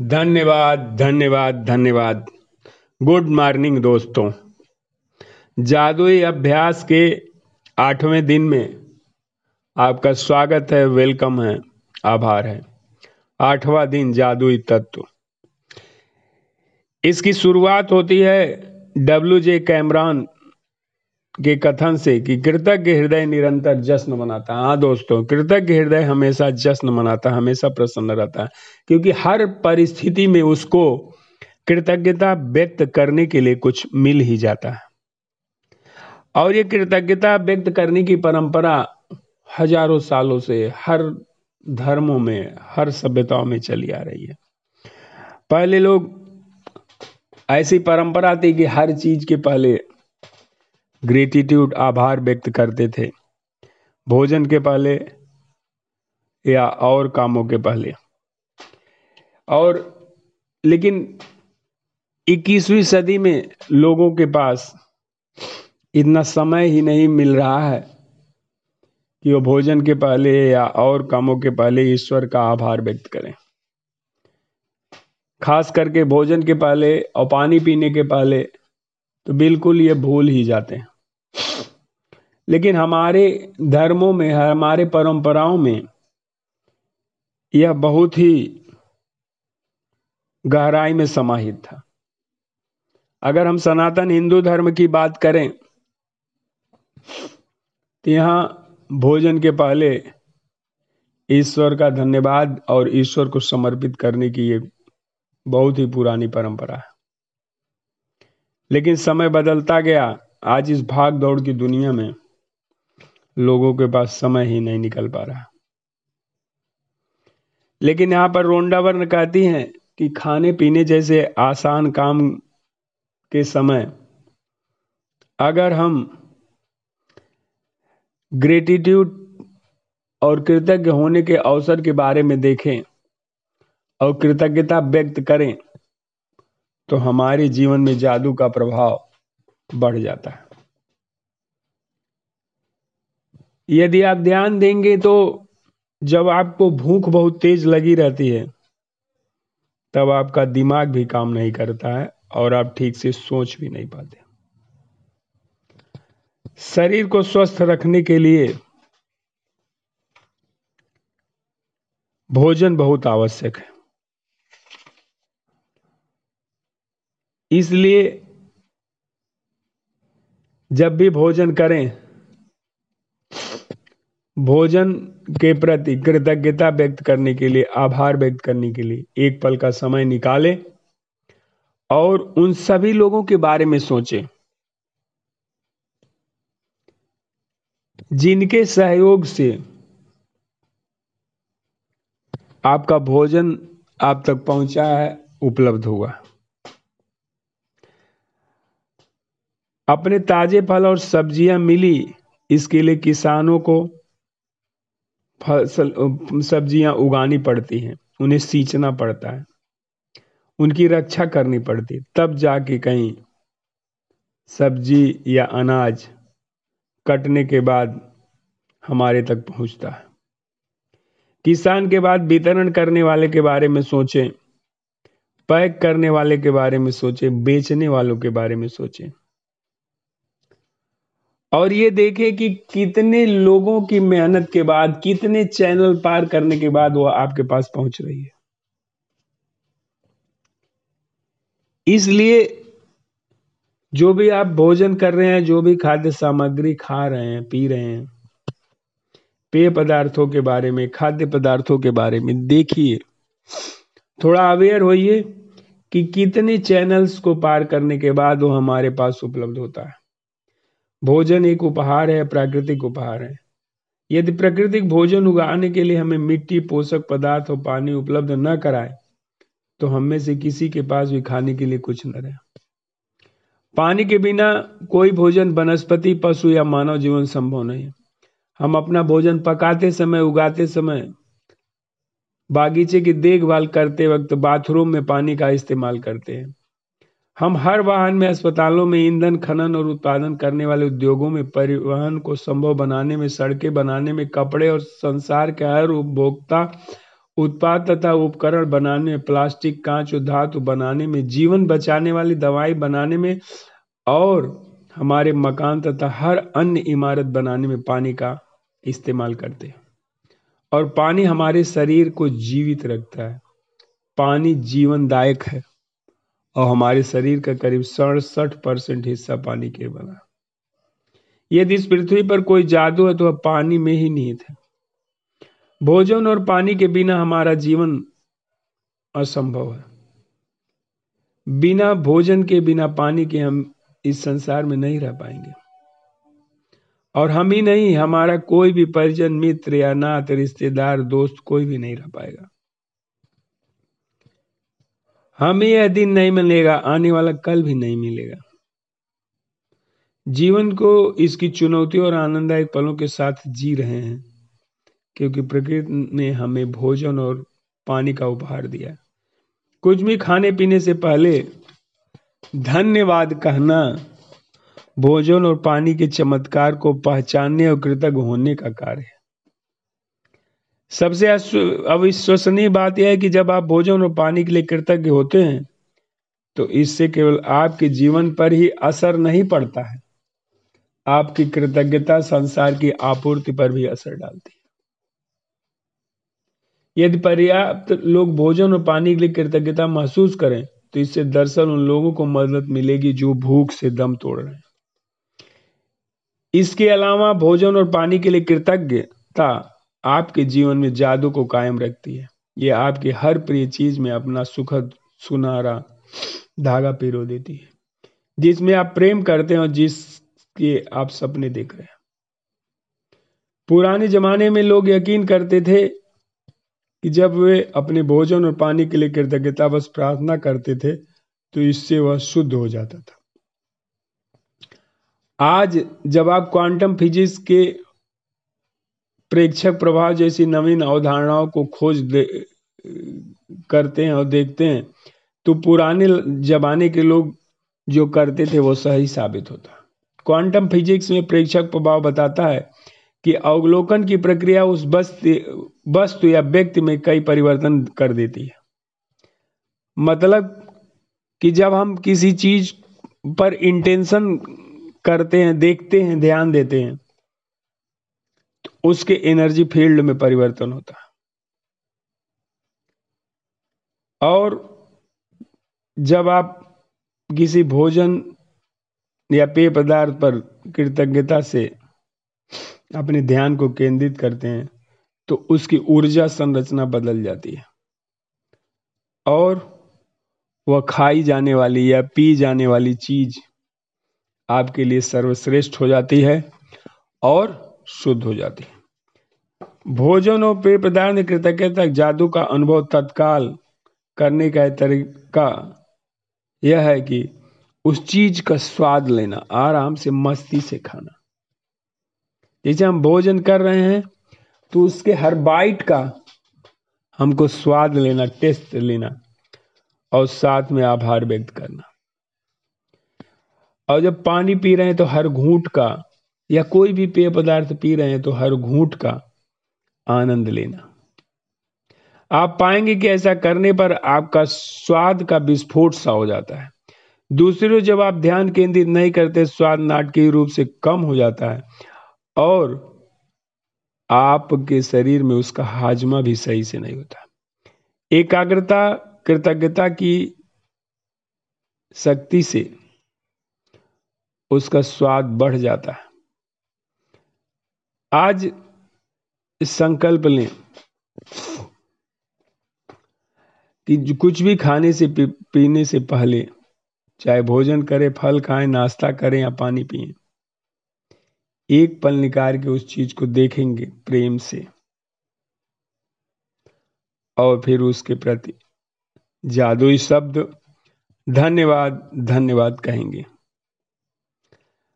धन्यवाद धन्यवाद धन्यवाद। गुड मॉर्निंग दोस्तों। जादुई अभ्यास के आठवें दिन में आपका स्वागत है वेलकम है, आभार है। आठवां दिन जादुई तत्व। इसकी शुरुआत होती है डब्ल्यू जे कैमरान के कथन से कि कृतज्ञ हृदय निरंतर जश्न मनाता है। हाँ दोस्तों, कृतज्ञ हृदय हमेशा जश्न मनाता हमेशा प्रसन्न रहता है, क्योंकि हर परिस्थिति में उसको कृतज्ञता व्यक्त करने के लिए कुछ मिल ही जाता है। और ये कृतज्ञता व्यक्त करने की परंपरा हज़ारों सालों से हर धर्मों में, हर सभ्यताओं में चली आ रही है। पहले लोग ऐसी परंपरा थी कि हर चीज़ के पहले ग्रेटिट्यूड, आभार व्यक्त करते थे। भोजन के पहले या और कामों के पहले। और लेकिन 21वीं सदी में लोगों के पास इतना समय ही नहीं मिल रहा है कि वो भोजन के पहले या और कामों के पहले ईश्वर का आभार व्यक्त करें। खास करके भोजन के पहले और पानी पीने के पहले तो बिल्कुल ये भूल ही जाते हैं। लेकिन हमारे धर्मों में, हमारे परंपराओं में यह बहुत ही गहराई में समाहित था। अगर हम सनातन हिंदू धर्म की बात करें तो यहाँ भोजन के पहले ईश्वर का धन्यवाद और ईश्वर को समर्पित करने की ये बहुत ही पुरानी परंपरा है। लेकिन समय बदलता गया। आज इस भाग दौड़ की दुनिया में लोगों के पास समय ही नहीं निकल पा रहा। लेकिन यहाँ पर रोंडा वर्ण कहती हैं कि खाने पीने जैसे आसान काम के समय अगर हम ग्रेटिट्यूड और कृतज्ञ होने के अवसर के बारे में देखें और कृतज्ञता व्यक्त करें तो हमारे जीवन में जादू का प्रभाव बढ़ जाता है। यदि आप ध्यान देंगे तो जब आपको भूख बहुत तेज लगी रहती है, तब आपका दिमाग भी काम नहीं करता है और आप ठीक से सोच भी नहीं पाते। शरीर को स्वस्थ रखने के लिए भोजन बहुत आवश्यक है। इसलिए जब भी भोजन करें भोजन के प्रति कृतज्ञता व्यक्त करने के लिए, आभार व्यक्त करने के लिए एक पल का समय निकालें और उन सभी लोगों के बारे में सोचें। जिनके सहयोग से आपका भोजन आप तक पहुँचा है, उपलब्ध हुआ अपने ताजे फल और सब्ज़ियाँ मिली, इसके लिए किसानों को फ़सल सब्ज़ियाँ उगानी पड़ती हैं, उन्हें सींचना पड़ता है, उनकी रक्षा करनी पड़ती है। तब जाके कहीं सब्ज़ी या अनाज कटने के बाद हमारे तक पहुँचता है। किसान के बाद वितरण करने वाले के बारे में सोचें, पैक करने वाले के बारे में सोचें, बेचने वालों के बारे में सोचें। और ये देखें कि कितने लोगों की मेहनत के बाद, कितने चैनल पार करने के बाद वो आपके पास पहुँच रही है। इसलिए जो भी आप भोजन कर रहे हैं, जो भी खाद्य सामग्री खा रहे हैं, पी रहे हैं, पेय पदार्थों के बारे में, खाद्य पदार्थों के बारे में देखिए। थोड़ा अवेयर होइए कि कितने चैनल्स को पार करने के बाद वो हमारे पास उपलब्ध होता है। भोजन एक उपहार है, प्राकृतिक उपहार है। यदि प्राकृतिक भोजन उगाने के लिए हमें मिट्टी, पोषक पदार्थ और पानी उपलब्ध न कराए तो हम में से किसी के पास भी खाने के लिए कुछ न रहे। पानी के बिना कोई भोजन वनस्पति, पशु या मानव जीवन संभव नहीं हम अपना भोजन पकाते समय, उगाते समय, बागीचे की देखभाल करते वक्त बाथरूम में पानी का इस्तेमाल करते हैं। हम हर वाहन में, अस्पतालों में ईंधन, खनन और उत्पादन करने वाले उद्योगों में, परिवहन को संभव बनाने में, सड़कें बनाने में, कपड़े और संसार के हर उपभोक्ता, उत्पाद तथा उपकरण बनाने में, प्लास्टिक, कांच और धातु बनाने में, जीवन बचाने वाली दवाई बनाने में और हमारे मकान तथा हर अन्य इमारत बनाने में पानी का इस्तेमाल करते हैं। और पानी हमारे शरीर को जीवित रखता है। पानी जीवनदायक है। और हमारे शरीर का करीब सड़सठ परसेंट हिस्सा पानी के बना। यदि इस पृथ्वी पर कोई जादू है तो वह पानी में ही निहित है। भोजन और पानी के बिना हमारा जीवन असंभव है। बिना भोजन के, बिना पानी के हम इस संसार में नहीं रह पाएँगे। और हम ही नहीं, हमारा कोई भी परिजन, मित्र या नात, रिश्तेदार, दोस्त कोई भी नहीं रह पाएगा। हमें यह दिन नहीं मिलेगा, आने वाला कल भी नहीं मिलेगा। जीवन को इसकी चुनौती और आनंददायक पलों के साथ जी रहे हैं, क्योंकि प्रकृति ने हमें भोजन और पानी का उपहार दिया। कुछ भी खाने पीने से पहले धन्यवाद कहना, भोजन और पानी के चमत्कार को पहचानने और कृतज्ञ होने का कार्य है। सबसे अविश्वसनीय बात यह है कि जब आप भोजन और पानी के लिए कृतज्ञ होते हैं तो इससे केवल आपके जीवन पर ही असर नहीं पड़ता है। आपकी कृतज्ञता संसार की आपूर्ति पर भी असर डालती है। यदि पर्याप्त लोग भोजन और पानी के लिए कृतज्ञता महसूस करें तो इससे दरअसल उन लोगों को मदद मिलेगी जो भूख से दम तोड़ रहे हैं। इसके अलावा भोजन और पानी के लिए कृतज्ञता आपके जीवन में जादू को कायम रखती है। ये आपकी हर प्रिय चीज़ में अपना सुखद सुनहरा धागा पिरो देती है। जिसमें आप प्रेम करते हैं और जिसके आप सपने देख रहे हैं। पुराने जमाने में लोग यकीन करते थे कि जब वे अपने भोजन और पानी के लिए कृतज्ञता बस प्रार्थना करते थे तो इससे वह शुद्ध हो जाता था। आज जब आप क्वांटम फिजिक्स के प्रेक्षक प्रभाव जैसी नवीन अवधारणाओं को खोज दे, करते हैं और देखते हैं तो पुराने जमाने के लोग जो करते थे वो सही साबित होता। क्वांटम फिजिक्स में प्रेक्षक प्रभाव बताता है कि अवलोकन की प्रक्रिया उस वस्तु वस्तु या व्यक्ति में कई परिवर्तन कर देती है। मतलब कि जब हम किसी चीज़ पर इंटेंशन करते हैं, देखते हैं, ध्यान देते हैं उसके एनर्जी फ़ील्ड में परिवर्तन होता है। और जब आप किसी भोजन या पेय पदार्थ पर कृतज्ञता से अपने ध्यान को केंद्रित करते हैं तो उसकी ऊर्जा संरचना बदल जाती है। और वह खाई जाने वाली या पी जाने वाली चीज़ आपके लिए सर्वश्रेष्ठ हो जाती है। और शुद्ध हो जाती है। भोजन और पेय पदार्थ कृतज्ञता जादू का अनुभव तत्काल करने का तरीका यह है कि उस चीज़ का स्वाद लेना, आराम से मस्ती से खाना। जैसे हम भोजन कर रहे हैं तो उसके हर बाइट का हमको स्वाद लेना, टेस्ट लेना, और साथ में आभार व्यक्त करना। और जब पानी पी रहे हैं तो हर घूंट का या कोई भी पेय पदार्थ पी रहे हैं तो हर घूंट का आनंद लेना। आप पाएँगे कि ऐसा करने पर आपका स्वाद का विस्फोट सा हो जाता है। दूसरी जब आप ध्यान केंद्रित नहीं करते, स्वाद नाटकीय रूप से कम हो जाता है और आपके शरीर में उसका हाजमा भी सही से नहीं होता। एकाग्रता, कृतज्ञता की शक्ति से उसका स्वाद बढ़ जाता है। आज संकल्प लें कि कुछ भी खाने से पी, पीने से पहले चाहे भोजन करें फल खाएँ नाश्ता करें या पानी पिए एक पल निकाल के उस चीज़ को देखेंगे प्रेम से और फिर उसके प्रति जादुई शब्द धन्यवाद धन्यवाद कहेंगे।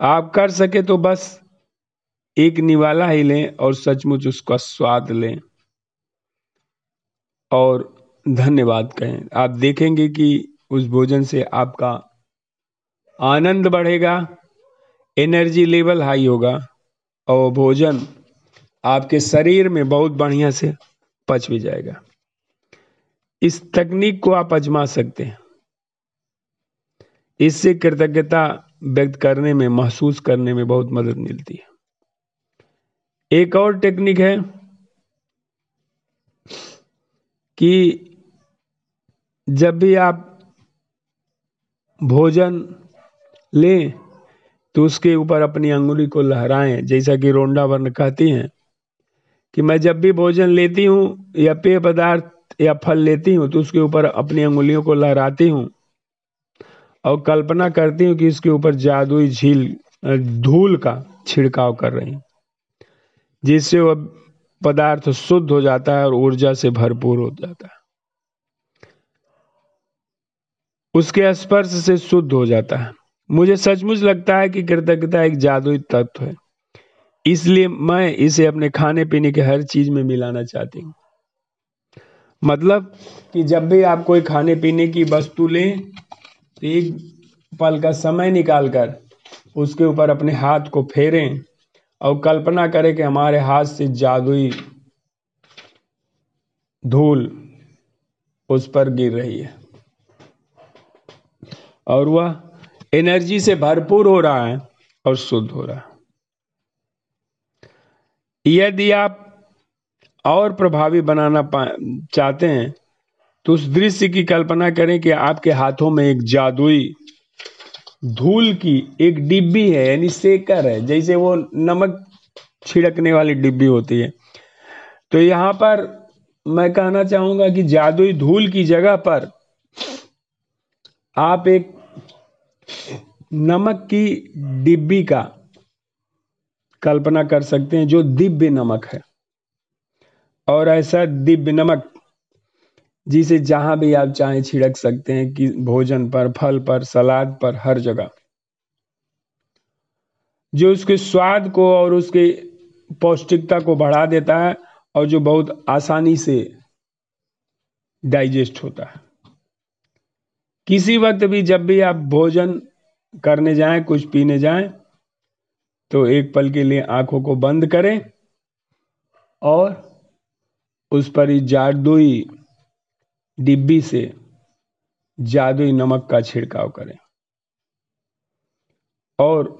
आप कर सके तो बस एक निवाला ही लें और सचमुच उसका स्वाद लें। और धन्यवाद कहें। आप देखेंगे कि उस भोजन से आपका आनंद बढ़ेगा, एनर्जी लेवल हाई होगा और भोजन आपके शरीर में बहुत बढ़िया से पच भी जाएगा। इस तकनीक को आप अजमा सकते हैं। इससे कृतज्ञता व्यक्त करने में, महसूस करने में बहुत मदद मिलती है। एक और टेक्निक है कि जब भी आप भोजन लें तो उसके ऊपर अपनी अंगुली को लहराएँ, जैसा कि रोंडा वर्ण कहती हैं कि मैं जब भी भोजन लेती हूँ या पेय पदार्थ या फल लेती हूँ तो उसके ऊपर अपनी अंगुलियों को लहराती हूँ और कल्पना करती हूँ कि इसके ऊपर जादुई झील धूल का छिड़काव कर रही हूँ। जिससे वह पदार्थ शुद्ध हो जाता है और ऊर्जा से भरपूर हो जाता है। उसके स्पर्श से शुद्ध हो जाता है। मुझे सचमुच लगता है कि कृतज्ञता एक जादुई तत्व है। इसलिए मैं इसे अपने खाने पीने के हर चीज़ में मिलाना चाहती हूँ। मतलब कि जब भी आप कोई खाने पीने की वस्तु लें तो एक पल का समय निकालकर उसके ऊपर अपने हाथ को फेरें और कल्पना करें कि हमारे हाथ से जादुई धूल उस पर गिर रही है। और वह एनर्जी से भरपूर हो रहा है और शुद्ध हो रहा है। यदि आप और प्रभावी बनाना चाहते हैं तो उस दृश्य की कल्पना करें कि आपके हाथों में एक जादुई धूल की एक डिब्बी है, यानी सेकर है, जैसे वो नमक छिड़कने वाली डिब्बी होती है। तो यहाँ पर मैं कहना चाहूँगा कि जादुई धूल की जगह पर आप एक नमक की डिब्बी का कल्पना कर सकते हैं, जो दिव्य नमक है। और ऐसा दिव्य नमक जिसे जहाँ भी आप चाहें छिड़क सकते हैं, कि भोजन पर, फल पर, सलाद पर, हर जगह। जो उसके स्वाद को और उसके पौष्टिकता को बढ़ा देता है और जो बहुत आसानी से डाइजेस्ट होता है। किसी वक्त भी जब भी आप भोजन करने जाएँ, कुछ पीने जाएँ तो एक पल के लिए आँखों को बंद करें और उस पर जादुई डिब्बी से जादुई नमक का छिड़काव करें और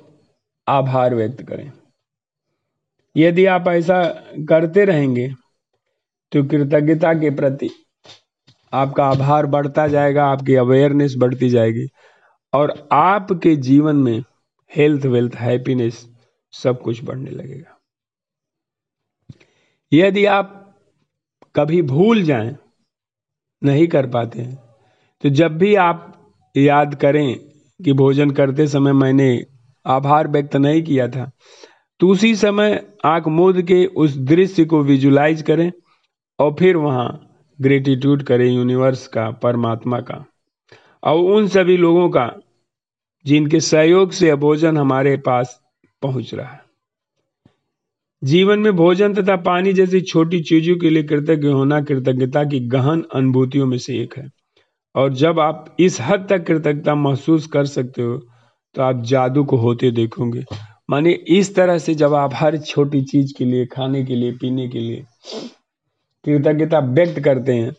आभार व्यक्त करें। यदि आप ऐसा करते रहेंगे तो कृतज्ञता के प्रति आपका आभार बढ़ता जाएगा, आपकी अवेयरनेस बढ़ती जाएगी और आपके जीवन में हेल्थ वेल्थ हैप्पीनेस सब कुछ बढ़ने लगेगा। यदि आप कभी भूल जाएँ नहीं कर पाते हैं। तो जब भी आप याद करें कि भोजन करते समय मैंने आभार व्यक्त नहीं किया था तो उसी समय आँख मूद के उस दृश्य को विजुलाइज करें और फिर वहाँ ग्रेटिट्यूड करें यूनिवर्स का, परमात्मा का। और उन सभी लोगों का जिनके सहयोग से भोजन हमारे पास पहुँच रहा है। जीवन में भोजन तथा पानी जैसी छोटी चीज़ों के लिए कृतज्ञ होना कृतज्ञता की गहन अनुभूतियों में से एक है। और जब आप इस हद तक कृतज्ञता महसूस कर सकते हो तो आप जादू को होते देखोगे। माने इस तरह से जब आप हर छोटी चीज़ के लिए, खाने के लिए, पीने के लिए कृतज्ञता व्यक्त करते हैं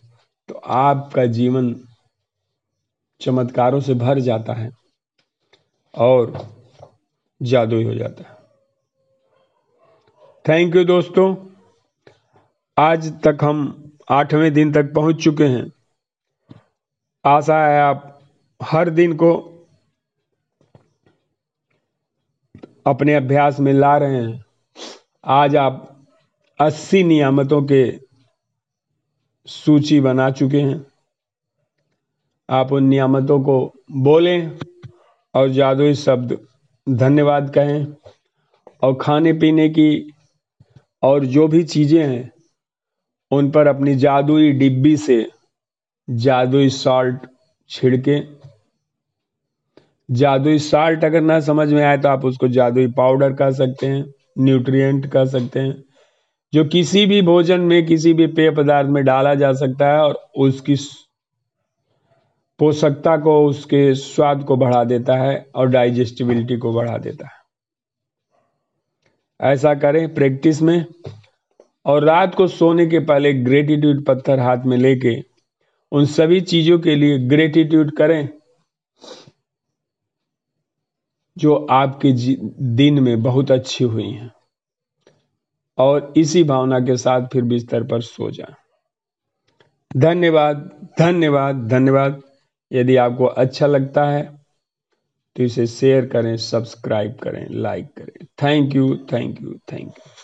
तो आपका जीवन चमत्कारों से भर जाता है और जादुई हो जाता है। थैंक यू दोस्तों। आज तक हम आठवें दिन तक पहुँच चुके हैं। आशा है आप हर दिन को अपने अभ्यास में ला रहे हैं। आज आप 80 नियामतों के सूची बना चुके हैं। आप उन नियामतों को बोलें और जादुई शब्द धन्यवाद कहें और खाने पीने की और जो भी चीज़ें हैं, उन पर अपनी जादुई डिब्बी से जादुई सॉल्ट छिड़के। जादुई सॉल्ट अगर ना समझ में आए तो आप उसको जादुई पाउडर कह सकते हैं न्यूट्रिएंट कह सकते हैं, जो किसी भी भोजन में, किसी भी पेय पदार्थ में डाला जा सकता है और उसकी पोषकता को, उसके स्वाद को बढ़ा देता है और डाइजेस्टिबिलिटी को बढ़ा देता है। ऐसा करें प्रैक्टिस में और रात को सोने के पहले ग्रेटिट्यूड पत्थर हाथ में लेके उन सभी चीज़ों के लिए ग्रेटिट्यूड करें जो आपके दिन में बहुत अच्छी हुई हैं। और इसी भावना के साथ फिर बिस्तर पर सो जाए। धन्यवाद धन्यवाद धन्यवाद। यदि आपको अच्छा लगता है तो इसे शेयर करें सब्सक्राइब करें लाइक करें। Thank you thank you thank you